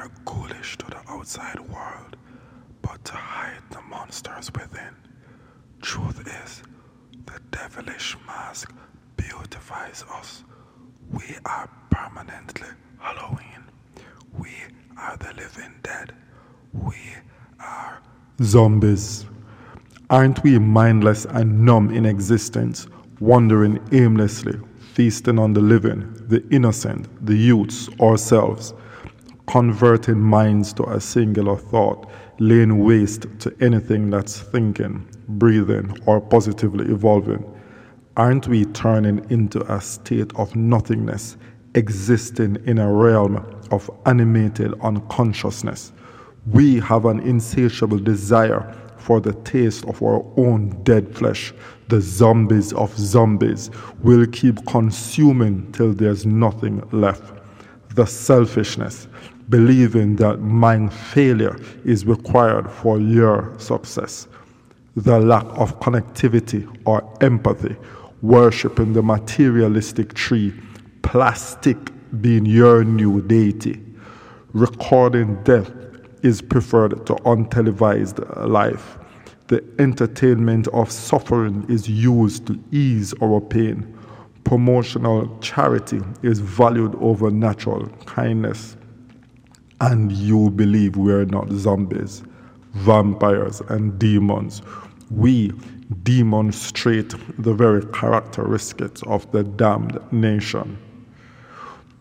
appear ghoulish to the outside world, but to hide the monsters within. Truth is, the devilish mask beautifies us. We are permanently Halloween. We are the living dead. We are zombies. Aren't we mindless and numb in existence, wandering aimlessly, feasting on the living, the innocent, the youths, ourselves? Converting minds to a singular thought, laying waste to anything that's thinking, breathing, or positively evolving? Aren't we turning into a state of nothingness, existing in a realm of animated unconsciousness? We have an insatiable desire for the taste of our own dead flesh. The zombies of zombies will keep consuming till there's nothing left. The selfishness, believing that mind failure is required for your success. The lack of connectivity or empathy, worshipping the materialistic tree, plastic being your new deity, recording death is preferred to untelevised life. The entertainment of suffering is used to ease our pain. Promotional charity is valued over natural kindness. And you believe we are not zombies, vampires, and demons. We demonstrate the very characteristics of the damned nation.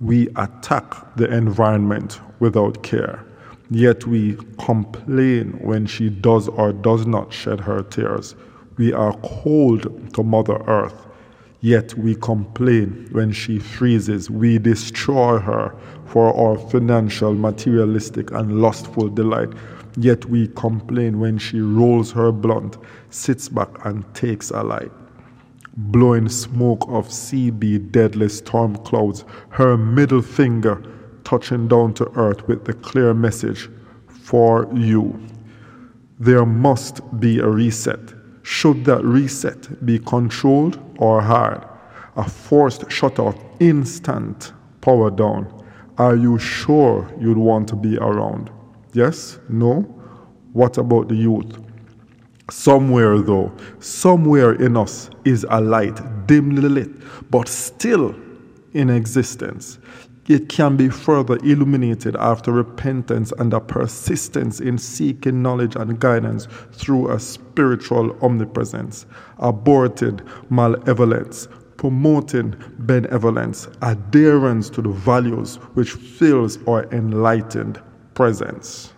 We attack the environment without care. Yet we complain when she does or does not shed her tears. We are cold to Mother Earth, yet we complain when she freezes. We destroy her for our financial, materialistic, and lustful delight. Yet we complain when she rolls her blunt, sits back, and takes a light. Blowing smoke of CB deadly storm clouds, her middle finger touching down to earth with the clear message for you. There must be a reset. Should that reset be controlled or hard? A forced shut off, instant power down. Are you sure you'd want to be around? Yes? No? What about the youth? Somewhere, though, somewhere in us is a light, dimly lit, but still in existence it can be further illuminated after repentance and a persistence in seeking knowledge and guidance through a spiritual omnipresence, aborted malevolence, promoting benevolence, adherence to the values which fills our enlightened presence.